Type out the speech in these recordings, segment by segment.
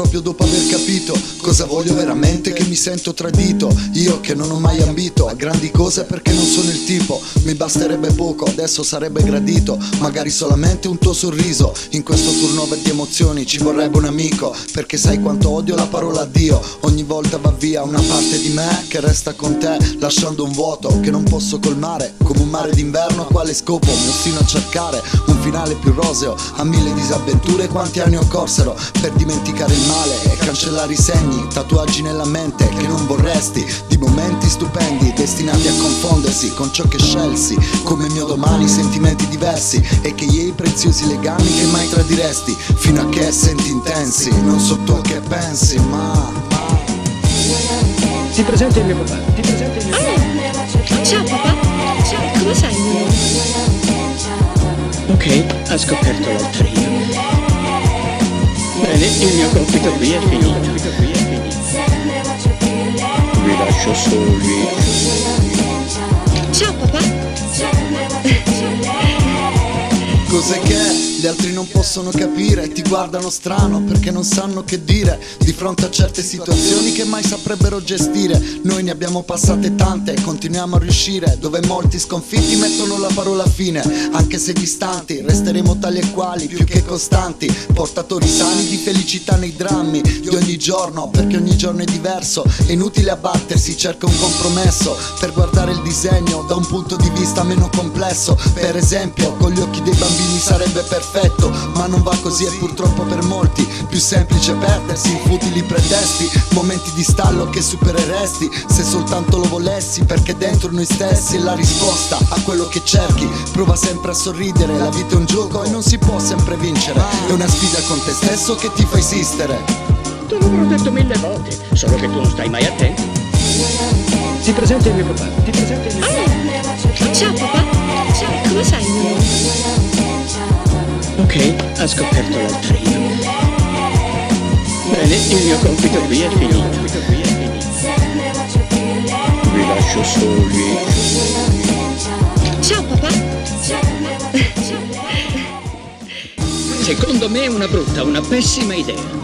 proprio dopo aver capito cosa voglio veramente che mi sento tradito. Io che non ho mai ambito a grandi cose perché non sono il tipo. Mi basterebbe poco, adesso sarebbe gradito. Magari solamente un tuo sorriso. In questo turnover di emozioni ci vorrebbe un amico. Perché sai quanto odio la parola addio. Ogni volta va via una parte di me che resta con te, lasciando un vuoto che non posso colmare. Come un mare d'inverno, quale scopo mi ostino a cercare un finale più roseo. A mille disavventure, quanti anni occorsero per dimenticare il male e cancellare i segni, tatuaggi nella mente che non vorresti, di momenti stupendi destinati a confondersi con ciò che scelsi, come mio domani, sentimenti diversi e che ieri preziosi legami che mai tradiresti, fino a che senti intensi, non so tu a che pensi, ma... Ti presento il mio papà, ti presento il mio papà. Oh, ciao papà. Ok, ha scoperto l'altarino. Bene, il mio compito qui è finito. Vi lascio soli. Altri non possono capire Ti guardano strano perché non sanno che dire Di fronte a certe situazioni che mai saprebbero gestire. Noi ne abbiamo passate tante e continuiamo a riuscire Dove molti sconfitti mettono la parola fine. Anche se distanti resteremo tali e quali più che costanti Portatori sani di felicità nei drammi Di ogni giorno perché ogni giorno è diverso È inutile abbattersi, cerca un compromesso Per guardare il disegno da un punto di vista meno complesso. Per esempio con gli occhi dei bambini sarebbe perfetto Ma non va così e purtroppo per molti Più semplice perdersi in futili pretesti Momenti di stallo che supereresti Se soltanto lo volessi perché dentro noi stessi è la risposta a quello che cerchi Prova sempre a sorridere, la vita è un gioco e non si può sempre vincere È una sfida con te stesso che ti fa esistere Te l'avrò detto mille volte, solo che tu non stai mai attento. Ti presento il mio papà, ti presento il mio papà. Oh, ciao papà. Ciao, come sei? Ok, ha scoperto l'altarino. Bene, il mio compito qui è finito. Vi lascio soli. Ciao papà. Secondo me è una brutta, una pessima idea.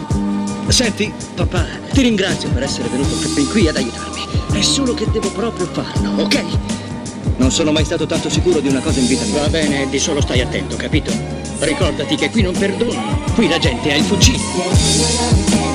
Senti, papà, ti ringrazio per essere venuto fin qui ad aiutarmi. È solo che devo proprio farlo, ok? Non sono mai stato tanto sicuro di una cosa in vita mia. Va bene, Eddie, solo stai attento, capito? Ricordati che qui non perdonano. Qui la gente ha il fucile.